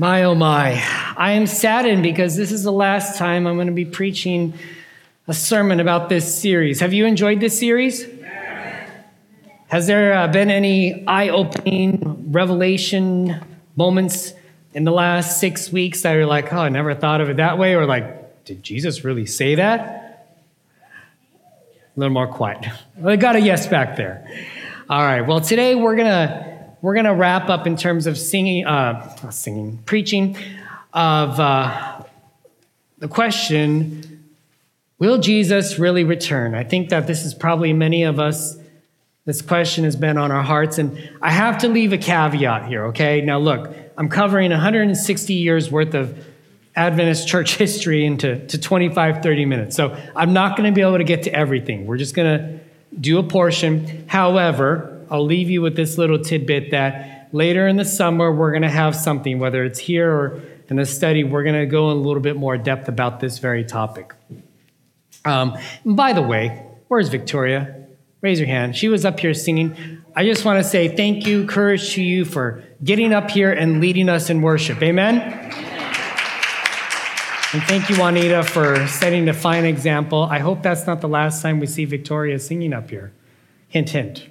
My oh my, I am saddened because this is the last time I'm going to be preaching a sermon about this series. Have you enjoyed this series? Has there uh, been any eye opening revelation moments in the last six weeks that you're like, oh, I never thought of it that way? Or like, did Jesus really say that? A little more quiet. I got a yes back there. All right, well, today we're going to we're going to wrap up in terms of singing, uh, singing, preaching of uh, the question Will Jesus really return? I think that this is probably many of us, this question has been on our hearts. And I have to leave a caveat here, okay? Now, look, I'm covering 160 years worth of Adventist church history into to 25, 30 minutes. So I'm not going to be able to get to everything. We're just going to do a portion. However, I'll leave you with this little tidbit that later in the summer, we're going to have something, whether it's here or in the study, we're going to go in a little bit more depth about this very topic. Um, by the way, where's Victoria? Raise your hand. She was up here singing. I just want to say thank you, courage to you for getting up here and leading us in worship. Amen? And thank you, Juanita, for setting a fine example. I hope that's not the last time we see Victoria singing up here. Hint, hint.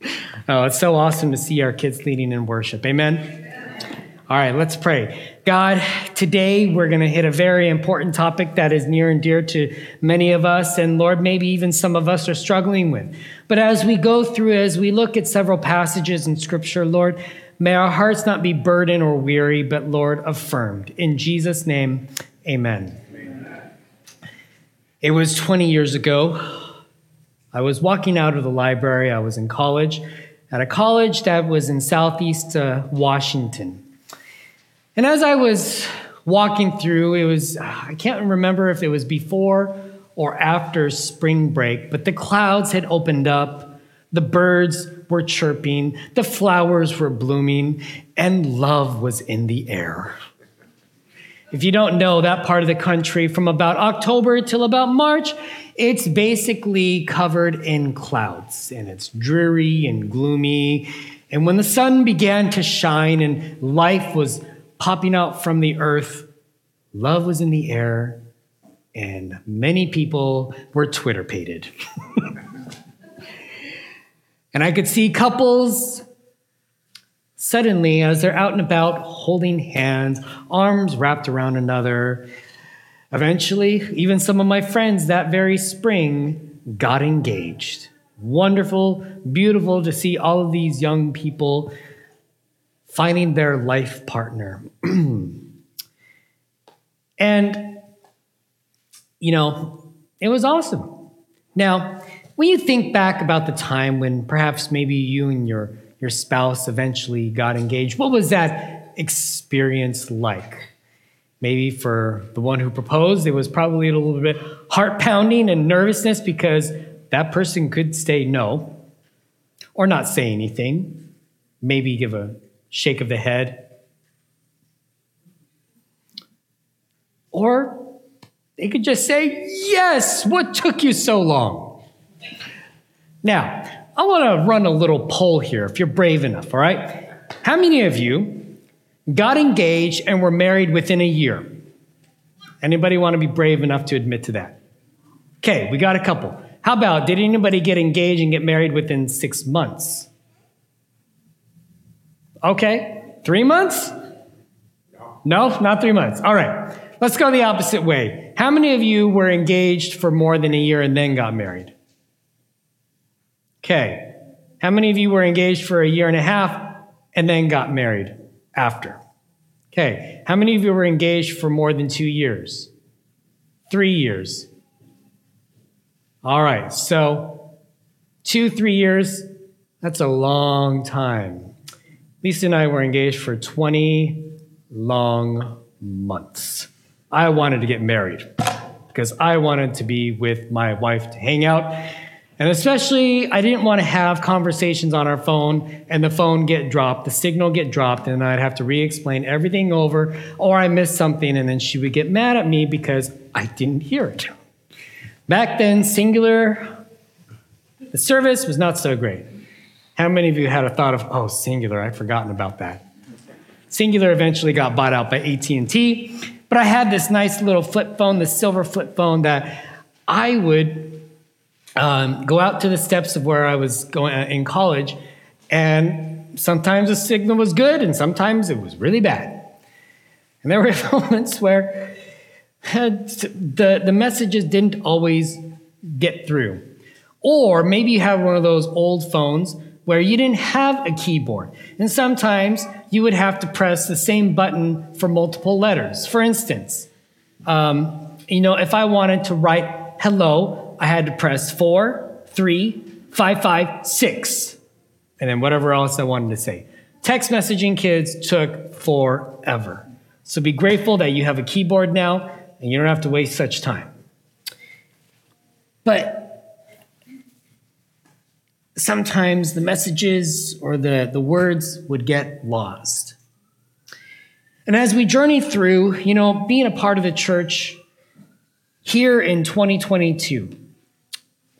Oh, it's so awesome to see our kids leading in worship. Amen. All right, let's pray. God, today we're going to hit a very important topic that is near and dear to many of us, and Lord, maybe even some of us are struggling with. But as we go through, as we look at several passages in Scripture, Lord, may our hearts not be burdened or weary, but Lord, affirmed. In Jesus' name, amen. amen. It was 20 years ago. I was walking out of the library, I was in college at a college that was in southeast uh, Washington. And as I was walking through, it was, I can't remember if it was before or after spring break, but the clouds had opened up, the birds were chirping, the flowers were blooming, and love was in the air. If you don't know that part of the country, from about October till about March, it's basically covered in clouds and it's dreary and gloomy. And when the sun began to shine and life was popping out from the earth, love was in the air, and many people were Twitter pated. and I could see couples suddenly, as they're out and about holding hands, arms wrapped around another, Eventually, even some of my friends that very spring got engaged. Wonderful, beautiful to see all of these young people finding their life partner. and, you know, it was awesome. Now, when you think back about the time when perhaps maybe you and your, your spouse eventually got engaged, what was that experience like? Maybe for the one who proposed, it was probably a little bit heart pounding and nervousness because that person could say no or not say anything, maybe give a shake of the head. Or they could just say, Yes, what took you so long? Now, I want to run a little poll here if you're brave enough, all right? How many of you got engaged and were married within a year. Anybody want to be brave enough to admit to that? Okay, we got a couple. How about did anybody get engaged and get married within six months? Okay, three months? No, not three months. All right, let's go the opposite way. How many of you were engaged for more than a year and then got married? Okay, how many of you were engaged for a year and a half and then got married? after. Okay, how many of you were engaged for more than two years? Three years. All right, so two, three years, that's a long time. Lisa and I were engaged for 20 long months. I wanted to get married because I wanted to be with my wife to hang out. And especially, I didn't want to have conversations on our phone and the phone get dropped, the signal get dropped, and I'd have to re explain everything over, or I missed something, and then she would get mad at me because I didn't hear it. Back then, Cingular, the service was not so great. How many of you had a thought of, oh, Cingular, I'd forgotten about that? Cingular eventually got bought out by AT&T, but I had this nice little flip phone, this silver flip phone that I would um, go out to the steps of where I was going uh, in college, and sometimes the signal was good, and sometimes it was really bad. And there were moments where the, the messages didn't always get through. Or maybe you have one of those old phones where you didn't have a keyboard. And sometimes you would have to press the same button for multiple letters. For instance, um, you know, if I wanted to write hello, I had to press four, three, five, five, six, and then whatever else I wanted to say. Text messaging kids took forever. So be grateful that you have a keyboard now and you don't have to waste such time. But sometimes the messages or the, the words would get lost. And as we journey through, you know, being a part of the church here in 2022,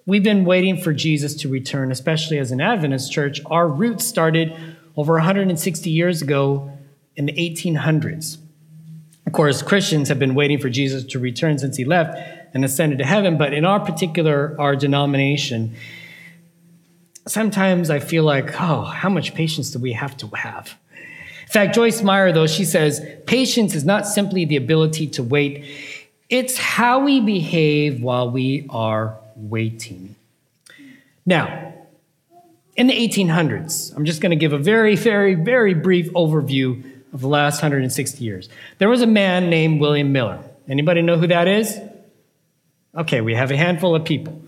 we've been waiting for Jesus to return, especially as an Adventist church. Our roots started over 160 years ago in the 1800s. Of course, Christians have been waiting for Jesus to return since he left and ascended to heaven, but in our particular, our denomination, sometimes I feel like, oh, how much patience do we have to have? In fact, Joyce Meyer, though, she says, patience is not simply the ability to wait, it's how we behave while we are waiting. Now, in the 1800s, I'm just going to give a very, very, very brief overview of the last 160 years. There was a man named William Miller. Anybody know who that is? Okay, we have a handful of people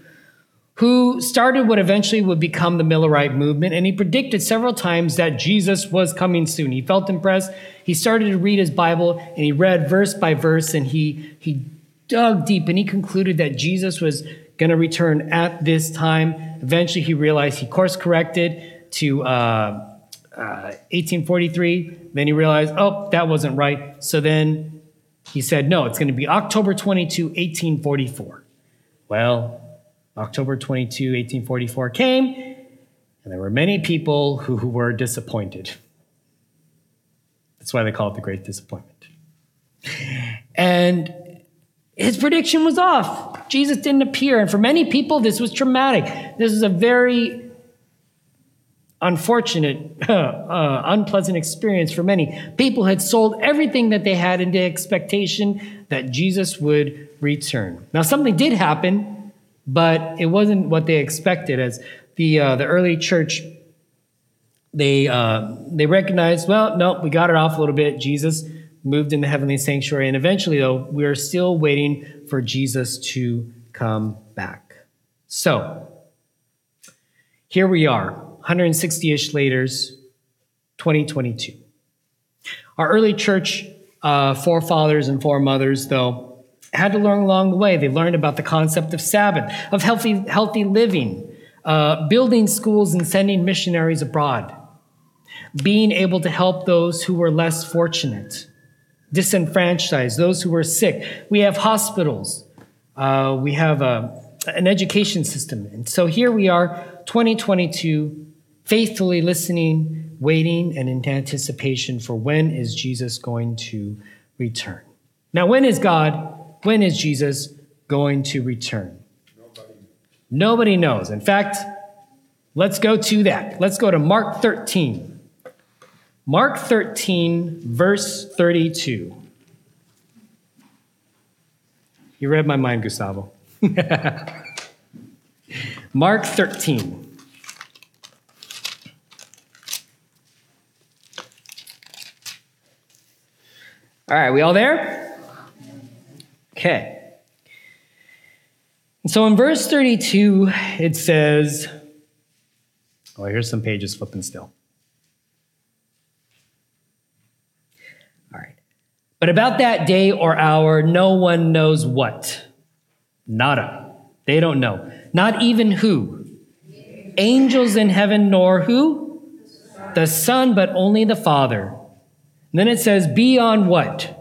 who started what eventually would become the Millerite movement, and he predicted several times that Jesus was coming soon. He felt impressed. He started to read his Bible, and he read verse by verse, and he, he dug deep, and he concluded that Jesus was going to return at this time. Eventually, he realized he course corrected to uh, uh, 1843. Then he realized, oh, that wasn't right. So then he said, no, it's going to be October 22, 1844. Well, October 22, 1844 came, and there were many people who, who were disappointed. That's why they call it the Great Disappointment. And his prediction was off. Jesus didn't appear. And for many people, this was traumatic. This was a very unfortunate, uh, unpleasant experience for many. People had sold everything that they had into expectation that Jesus would return. Now, something did happen but it wasn't what they expected. As the uh, the early church, they uh, they recognized, well, no, we got it off a little bit. Jesus moved in the heavenly sanctuary, and eventually, though, we are still waiting for Jesus to come back. So here we are, 160-ish later, 2022. Our early church uh, forefathers and foremothers, though, had to learn along the way. They learned about the concept of Sabbath, of healthy, healthy living, uh, building schools and sending missionaries abroad, being able to help those who were less fortunate, disenfranchised, those who were sick. We have hospitals. Uh, we have a, uh, an education system. And so here we are, 2022, faithfully listening, waiting, and in anticipation for when is Jesus going to return. Now, when is God when is Jesus going to return? Nobody. Nobody knows. In fact, let's go to that. Let's go to Mark 13. Mark 13, verse 32. You read my mind, Gustavo. Mark 13. All right, we all there? Okay. So in verse 32, it says, oh, here's some pages flipping still. But about that day or hour, no one knows what. Nada. They don't know. Not even who? Angels in heaven, nor who? The Son, but only the Father. And then it says, Be on what?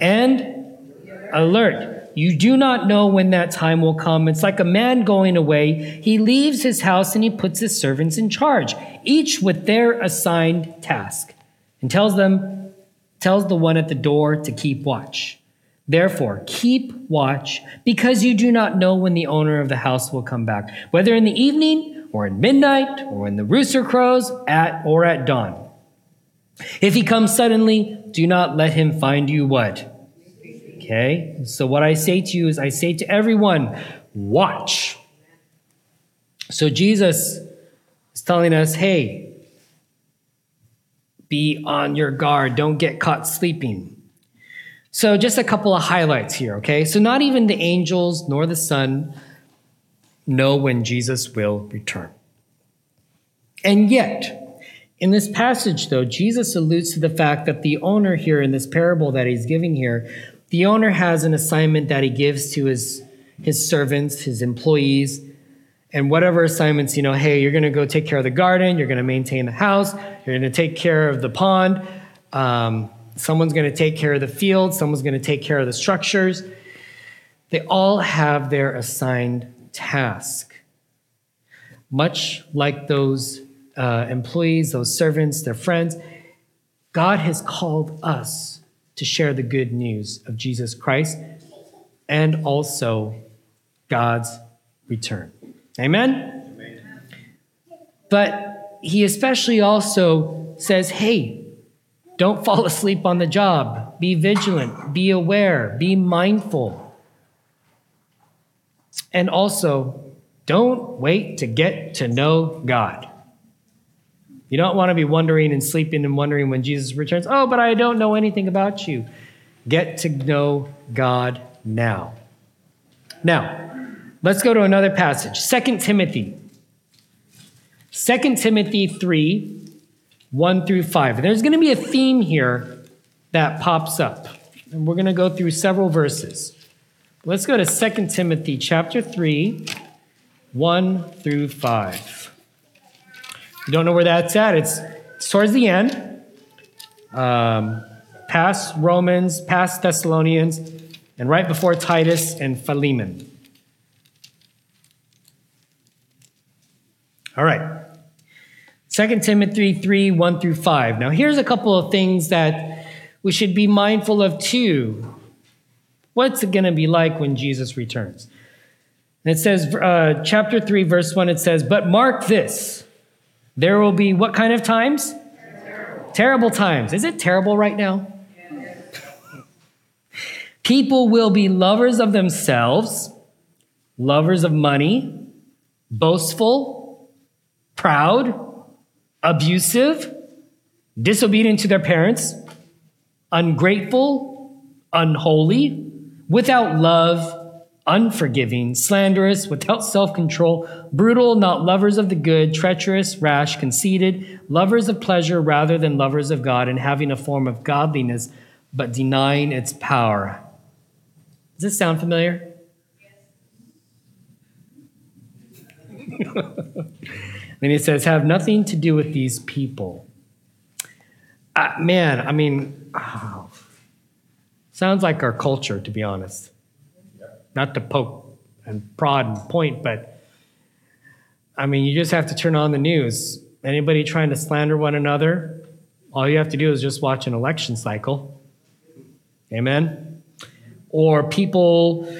And alert. You do not know when that time will come. It's like a man going away. He leaves his house and he puts his servants in charge, each with their assigned task, and tells them, tells the one at the door to keep watch. Therefore, keep watch, because you do not know when the owner of the house will come back, whether in the evening or at midnight or when the rooster crows at or at dawn. If he comes suddenly, do not let him find you what? Okay? So what I say to you is I say to everyone, watch. So Jesus is telling us, hey, be on your guard. Don't get caught sleeping. So, just a couple of highlights here, okay? So, not even the angels nor the Son know when Jesus will return. And yet, in this passage, though, Jesus alludes to the fact that the owner here in this parable that he's giving here, the owner has an assignment that he gives to his, his servants, his employees, and whatever assignments, you know, hey, you're going to go take care of the garden, you're going to maintain the house, you're going to take care of the pond. Um, Someone's going to take care of the field, someone's going to take care of the structures. They all have their assigned task. Much like those uh, employees, those servants, their friends, God has called us to share the good news of Jesus Christ and also God's return. Amen? Amen? But he especially also says, hey, don't fall asleep on the job. Be vigilant, be aware, be mindful. And also, don't wait to get to know God. You don't want to be wondering and sleeping and wondering when Jesus returns, oh, but I don't know anything about you. Get to know God now. Now, let's go to another passage. 2 Timothy. 2 Timothy 3, 1 through 5. There's going to be a theme here that pops up. And we're going to go through several verses. Let's go to 2 Timothy chapter 3, 1 through 5. You don't know where that's at? It's, it's towards the end. Um, past Romans, past Thessalonians, and right before Titus and Philemon. All right. 2 Timothy 3 1 through 5. Now, here's a couple of things that we should be mindful of too. What's it going to be like when Jesus returns? And it says, uh, chapter 3, verse 1, it says, But mark this, there will be what kind of times? Terrible, terrible times. Is it terrible right now? People will be lovers of themselves, lovers of money, boastful, proud abusive, disobedient to their parents, ungrateful, unholy, without love, unforgiving, slanderous, without self control, brutal, not lovers of the good, treacherous, rash, conceited, lovers of pleasure rather than lovers of God, and having a form of godliness, but denying its power. Does this sound familiar? And he says, have nothing to do with these people. Uh, man, I mean, oh, sounds like our culture, to be honest. Not to poke and prod and point, but I mean, you just have to turn on the news. Anybody trying to slander one another, all you have to do is just watch an election cycle. Amen? Or people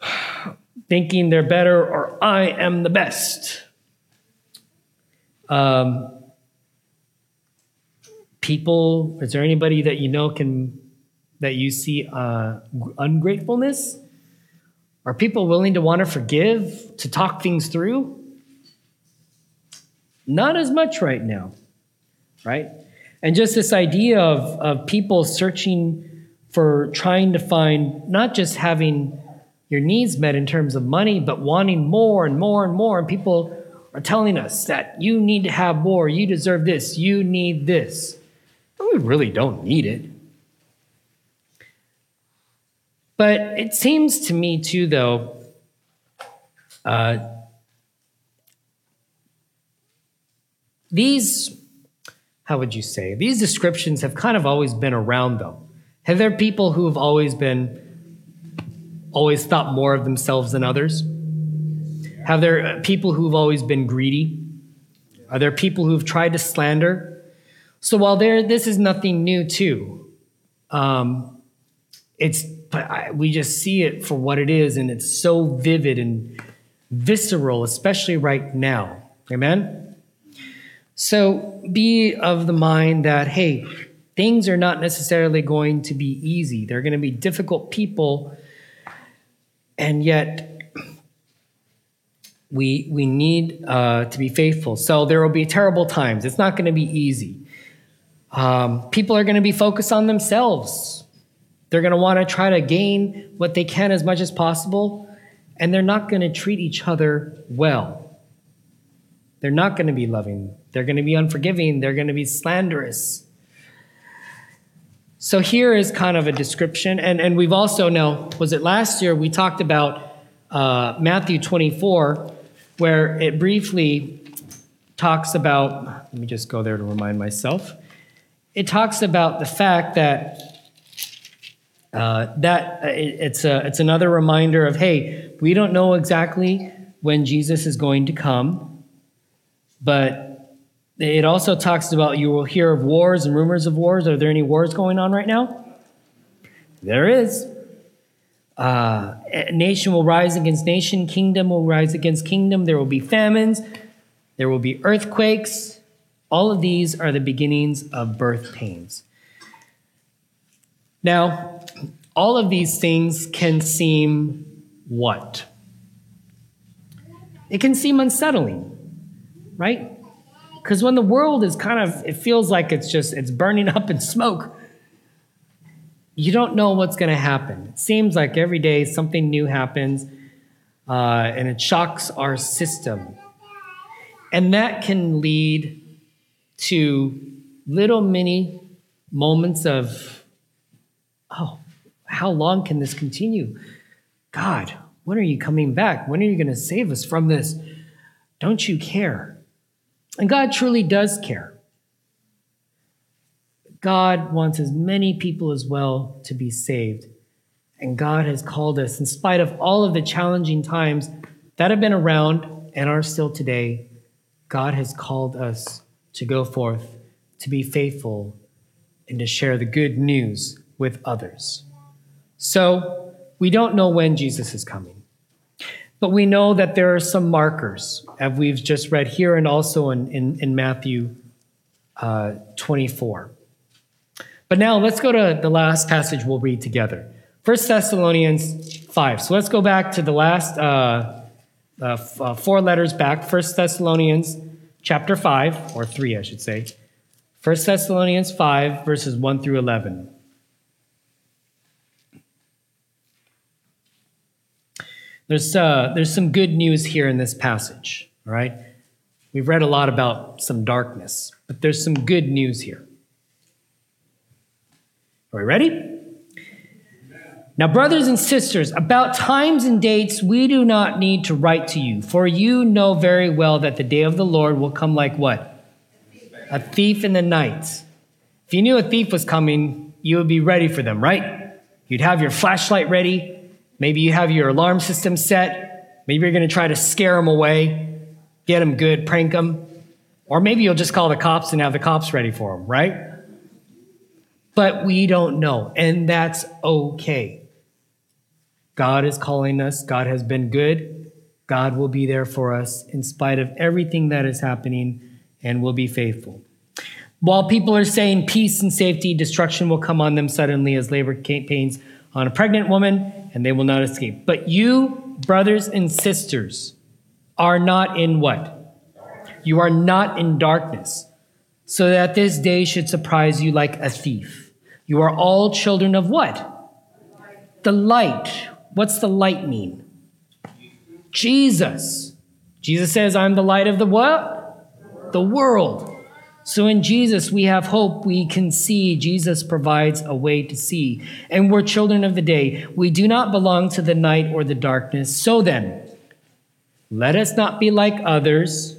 thinking they're better or I am the best. Um, people, is there anybody that you know can, that you see uh, ungratefulness? Are people willing to want to forgive, to talk things through? Not as much right now, right? And just this idea of, of people searching for trying to find not just having your needs met in terms of money, but wanting more and more and more. And people are telling us that you need to have more, you deserve this, you need this. But we really don't need it. But it seems to me, too, though, uh, these, how would you say, these descriptions have kind of always been around, though. Have there people who have always been, always thought more of themselves than others? Have there uh, people who've always been greedy? Are there people who've tried to slander? So while there, this is nothing new too. Um, it's but I, we just see it for what it is, and it's so vivid and visceral, especially right now. Amen. So be of the mind that hey, things are not necessarily going to be easy. They're going to be difficult people, and yet we we need uh, to be faithful. So there will be terrible times. It's not going to be easy. Um, people are going to be focused on themselves. They're going to want to try to gain what they can as much as possible, and they're not going to treat each other well. They're not going to be loving. They're going to be unforgiving. They're going to be slanderous. So here is kind of a description, and and we've also now was it last year we talked about uh, Matthew 24 where it briefly talks about, let me just go there to remind myself. It talks about the fact that uh, that uh, it, it's a it's another reminder of hey, we don't know exactly when Jesus is going to come, but it also talks about you will hear of wars and rumors of wars. Are there any wars going on right now? There is. Uh, nation will rise against nation, kingdom will rise against kingdom. There will be famines, there will be earthquakes. All of these are the beginnings of birth pains. Now, all of these things can seem what? It can seem unsettling, right? Because when the world is kind of, it feels like it's just, it's burning up in smoke you don't know what's going to happen. It seems like every day something new happens uh, and it shocks our system. And that can lead to little mini moments of, oh, how long can this continue? God, when are you coming back? When are you going to save us from this? Don't you care? And God truly does care. God wants as many people as well to be saved. And God has called us, in spite of all of the challenging times that have been around and are still today, God has called us to go forth, to be faithful, and to share the good news with others. So, we don't know when Jesus is coming, but we know that there are some markers, as we've just read here and also in, in, in Matthew uh, 24. But now let's go to the last passage we'll read together. 1 Thessalonians 5. So let's go back to the last uh, uh, uh, four letters back. 1 Thessalonians chapter 5, or 3, I should say. 1 Thessalonians 5, verses 1 through 11. There's, uh, there's some good news here in this passage, all right? We've read a lot about some darkness, but there's some good news here. Are we ready? Now, brothers and sisters, about times and dates we do not need to write to you, for you know very well that the day of the Lord will come like what? A thief in the night. If you knew a thief was coming, you would be ready for them, right? You'd have your flashlight ready. Maybe you have your alarm system set. Maybe you're going to try to scare them away, get them good, prank them. Or maybe you'll just call the cops and have the cops ready for them, right? But we don't know, and that's okay. God is calling us, God has been good, God will be there for us in spite of everything that is happening, and will be faithful. While people are saying peace and safety, destruction will come on them suddenly as labor pains on a pregnant woman, and they will not escape. But you, brothers and sisters, are not in what? You are not in darkness, so that this day should surprise you like a thief. You are all children of what? The light. What's the light mean? Jesus. Jesus says, I'm the light of the what? The world. So in Jesus, we have hope. We can see. Jesus provides a way to see. And we're children of the day. We do not belong to the night or the darkness. So then, let us not be like others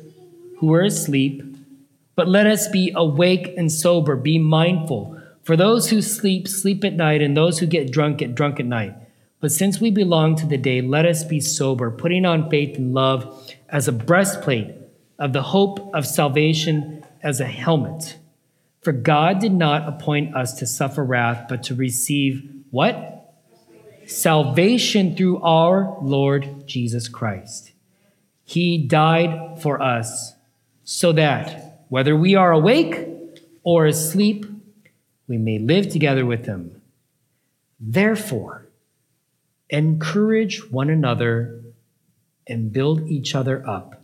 who are asleep, but let us be awake and sober. Be mindful. For those who sleep, sleep at night, and those who get drunk, get drunk at night. But since we belong to the day, let us be sober, putting on faith and love as a breastplate of the hope of salvation as a helmet. For God did not appoint us to suffer wrath, but to receive what? Salvation through our Lord Jesus Christ. He died for us so that whether we are awake or asleep, we may live together with him. Therefore, encourage one another and build each other up,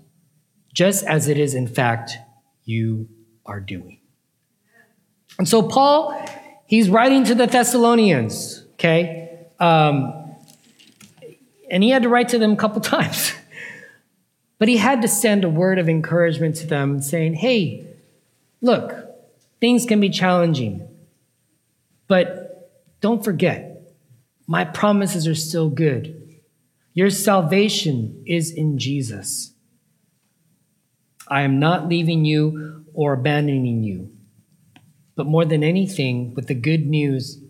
just as it is in fact you are doing. And so, Paul, he's writing to the Thessalonians, okay? Um, and he had to write to them a couple times. But he had to send a word of encouragement to them saying, hey, look, things can be challenging, but don't forget, my promises are still good. Your salvation is in Jesus. I am not leaving you or abandoning you. But more than anything, with the good news,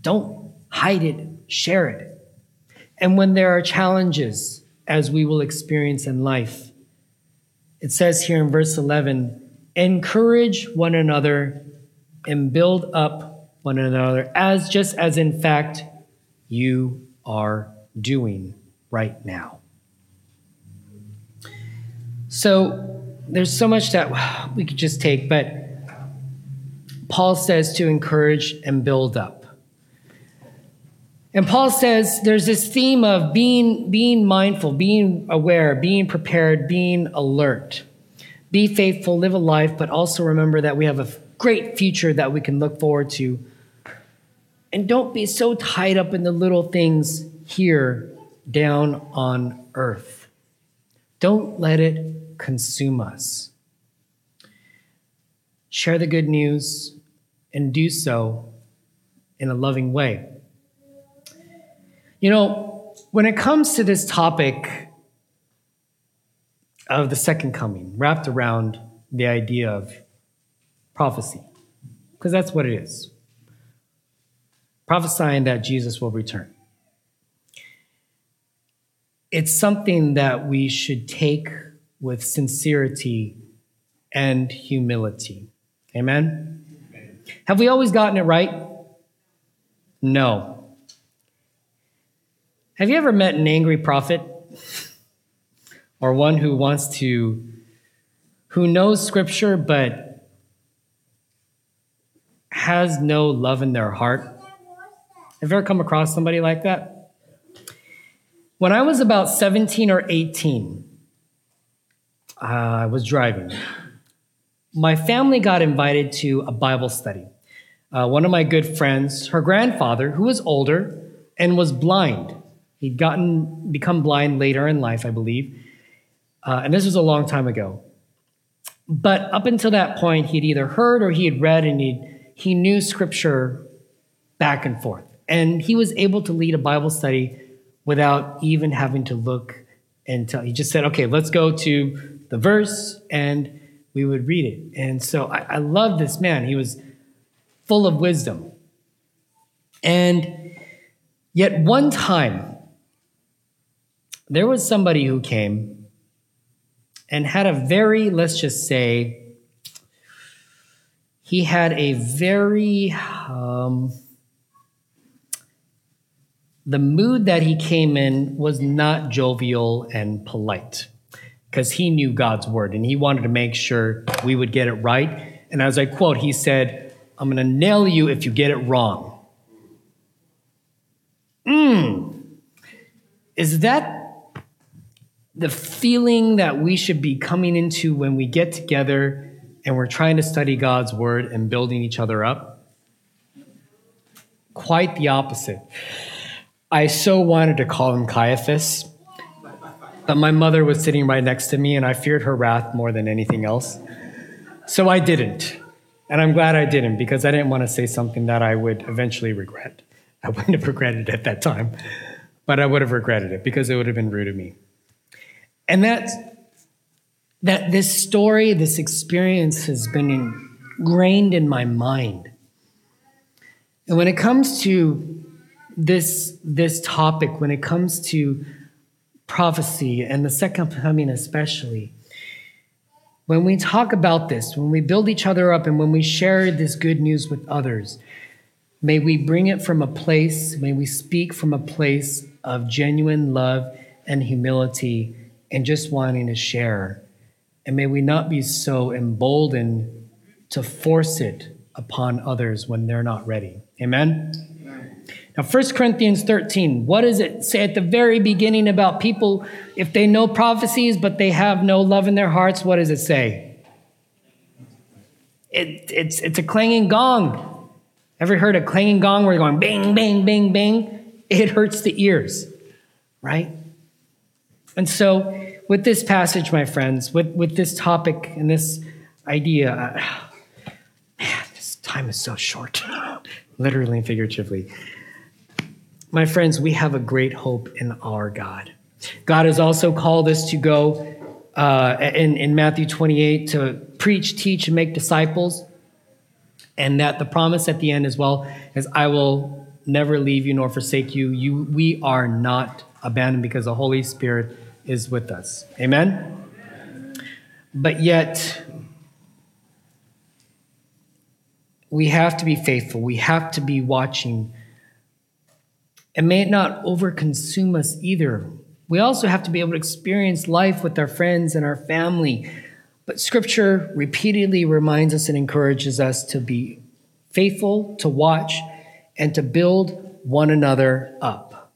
don't hide it, share it. And when there are challenges, as we will experience in life, it says here in verse 11 encourage one another and build up one another, as just as in fact you are doing right now. So there's so much that we could just take, but Paul says to encourage and build up. And Paul says there's this theme of being, being mindful, being aware, being prepared, being alert. Be faithful, live a life, but also remember that we have a great future that we can look forward to. And don't be so tied up in the little things here down on earth. Don't let it consume us. Share the good news and do so in a loving way. You know, when it comes to this topic of the second coming, wrapped around the idea of prophecy, because that's what it is prophesying that Jesus will return. It's something that we should take with sincerity and humility. Amen? Have we always gotten it right? No. Have you ever met an angry prophet? or one who wants to, who knows scripture but has no love in their heart? Have you ever come across somebody like that? When I was about 17 or 18, uh, I was driving. My family got invited to a Bible study. Uh, one of my good friends, her grandfather, who was older and was blind, he'd gotten become blind later in life, I believe, uh, and this was a long time ago. But up until that point, he'd either heard or he had read, and he he knew Scripture back and forth. And he was able to lead a Bible study without even having to look and tell. He just said, okay, let's go to the verse, and we would read it. And so I, I love this man. He was full of wisdom. And yet, one time, there was somebody who came and had a very, let's just say, he had a very, um, the mood that he came in was not jovial and polite because he knew God's word and he wanted to make sure we would get it right. And as I quote, he said, I'm going to nail you if you get it wrong. Mmm. Is that the feeling that we should be coming into when we get together and we're trying to study God's word and building each other up? Quite the opposite. I so wanted to call him Caiaphas, but my mother was sitting right next to me and I feared her wrath more than anything else. So I didn't. And I'm glad I didn't because I didn't want to say something that I would eventually regret. I wouldn't have regretted it at that time, but I would have regretted it because it would have been rude of me. And that's that this story, this experience has been ingrained in my mind. And when it comes to this, this topic, when it comes to prophecy and the second coming especially, when we talk about this, when we build each other up and when we share this good news with others, may we bring it from a place, may we speak from a place of genuine love and humility and just wanting to share and may we not be so emboldened to force it upon others when they're not ready. Amen? Now, 1 Corinthians 13, what does it say at the very beginning about people, if they know prophecies but they have no love in their hearts, what does it say? It, it's, it's a clanging gong. Ever heard a clanging gong where you're going bang, bang, bang, bang? It hurts the ears, right? And so, with this passage, my friends, with, with this topic and this idea, uh, man, this time is so short, literally and figuratively. My friends, we have a great hope in our God. God has also called us to go uh, in, in Matthew 28 to preach, teach, and make disciples. And that the promise at the end as well is, I will never leave you nor forsake you. you we are not abandoned because the Holy Spirit is with us. Amen? But yet, we have to be faithful. We have to be watching. It may it not overconsume us either. We also have to be able to experience life with our friends and our family. But scripture repeatedly reminds us and encourages us to be faithful, to watch, and to build one another up.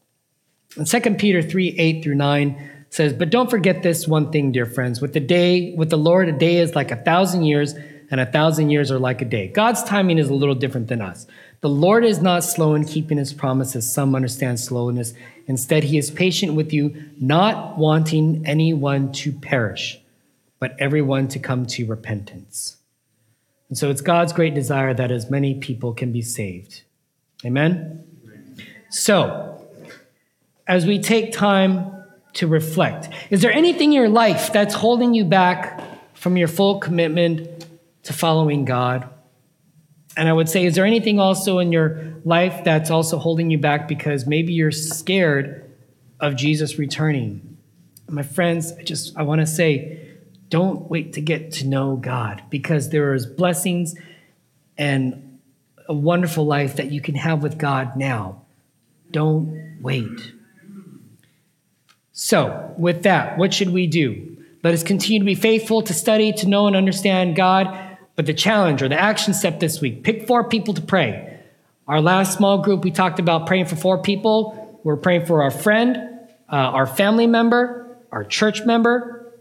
In 2 Peter 3 8 through 9, says, But don't forget this one thing, dear friends. With the day, with the Lord, a day is like a thousand years, and a thousand years are like a day. God's timing is a little different than us. The Lord is not slow in keeping his promises. Some understand slowness. Instead, he is patient with you, not wanting anyone to perish, but everyone to come to repentance. And so it's God's great desire that as many people can be saved. Amen? So, as we take time to reflect. Is there anything in your life that's holding you back from your full commitment to following God? And I would say, is there anything also in your life that's also holding you back because maybe you're scared of Jesus returning? My friends, I just I want to say, don't wait to get to know God because there is blessings and a wonderful life that you can have with God now. Don't wait. So, with that, what should we do? Let us continue to be faithful, to study, to know and understand God. But the challenge or the action step this week pick four people to pray. Our last small group, we talked about praying for four people. We're praying for our friend, uh, our family member, our church member,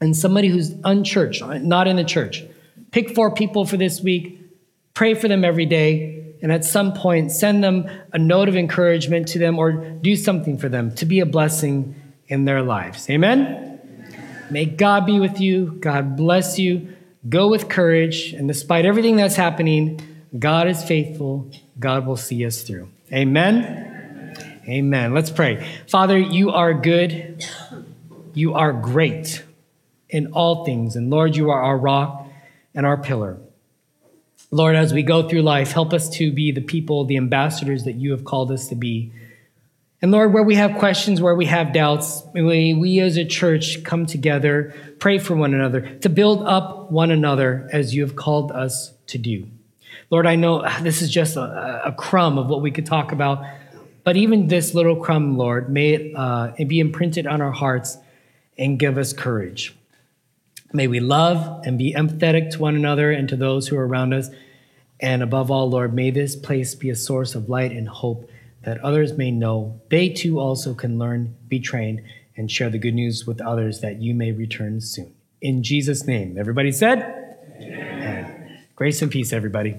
and somebody who's unchurched, not in the church. Pick four people for this week. Pray for them every day. And at some point, send them a note of encouragement to them or do something for them to be a blessing in their lives. Amen? May God be with you. God bless you. Go with courage. And despite everything that's happening, God is faithful. God will see us through. Amen? Amen. Let's pray. Father, you are good. You are great in all things. And Lord, you are our rock and our pillar. Lord, as we go through life, help us to be the people, the ambassadors that you have called us to be. And Lord, where we have questions, where we have doubts, we, we as a church come together, pray for one another, to build up one another as you have called us to do. Lord, I know this is just a, a crumb of what we could talk about, but even this little crumb, Lord, may it, uh, it be imprinted on our hearts and give us courage. May we love and be empathetic to one another and to those who are around us. And above all, Lord, may this place be a source of light and hope that others may know they too also can learn, be trained, and share the good news with others that you may return soon. In Jesus' name. Everybody said? Amen. Grace and peace, everybody.